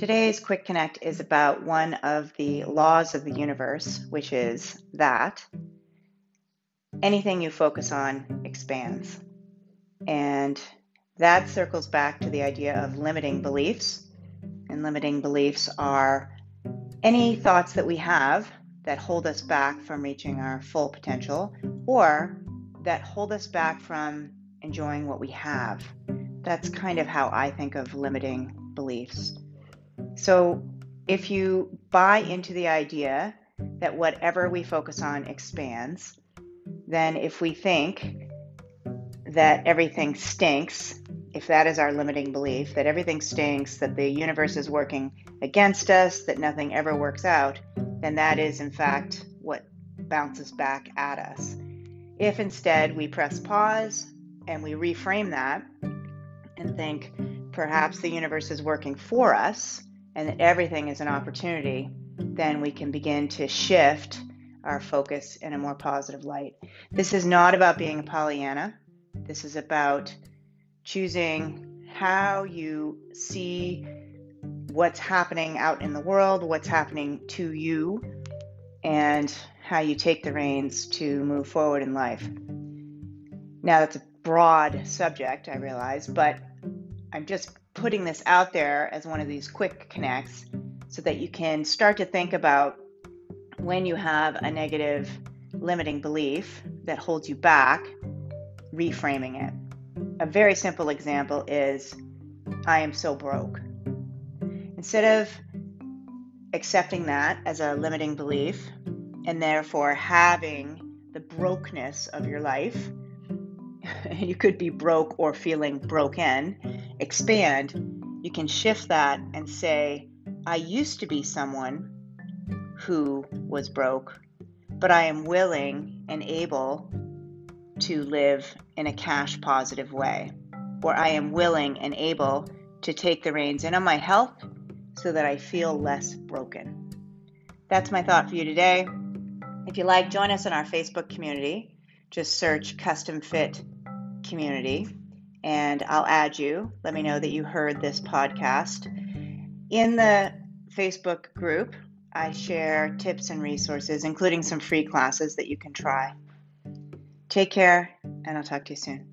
Today's Quick Connect is about one of the laws of the universe, which is that anything you focus on expands. And that circles back to the idea of limiting beliefs. And limiting beliefs are any thoughts that we have that hold us back from reaching our full potential or that hold us back from enjoying what we have. That's kind of how I think of limiting beliefs. So if you buy into the idea that whatever we focus on expands, then if we think that everything stinks, if that is our limiting belief, that everything stinks, that the universe is working against us, that nothing ever works out, then that is in fact what bounces back at us. If instead we press pause and we reframe that and think perhaps the universe is working for us, and that everything is an opportunity, then we can begin to shift our focus in a more positive light. This is not about being a Pollyanna. This is about choosing how you see what's happening out in the world, what's happening to you, and how you take the reins to move forward in life. Now, that's a broad subject, I realize, but I'm just putting this out there as one of these quick connects so that you can start to think about when you have a negative limiting belief that holds you back, reframing it. A very simple example is I am so broke. Instead of accepting that as a limiting belief and therefore having the brokenness of your life, you could be broke or feeling broken expand, you can shift that and say, I used to be someone who was broke, but I am willing and able to live in a cash positive way, or I am willing and able to take the reins in on my health so that I feel less broken. That's my thought for you today. If you like, join us in our Facebook community. Just search Custom Fit Community and I'll add you. Let me know that you heard this podcast. In the Facebook group, I share tips and resources, including some free classes that you can try. Take care, and I'll talk to you soon.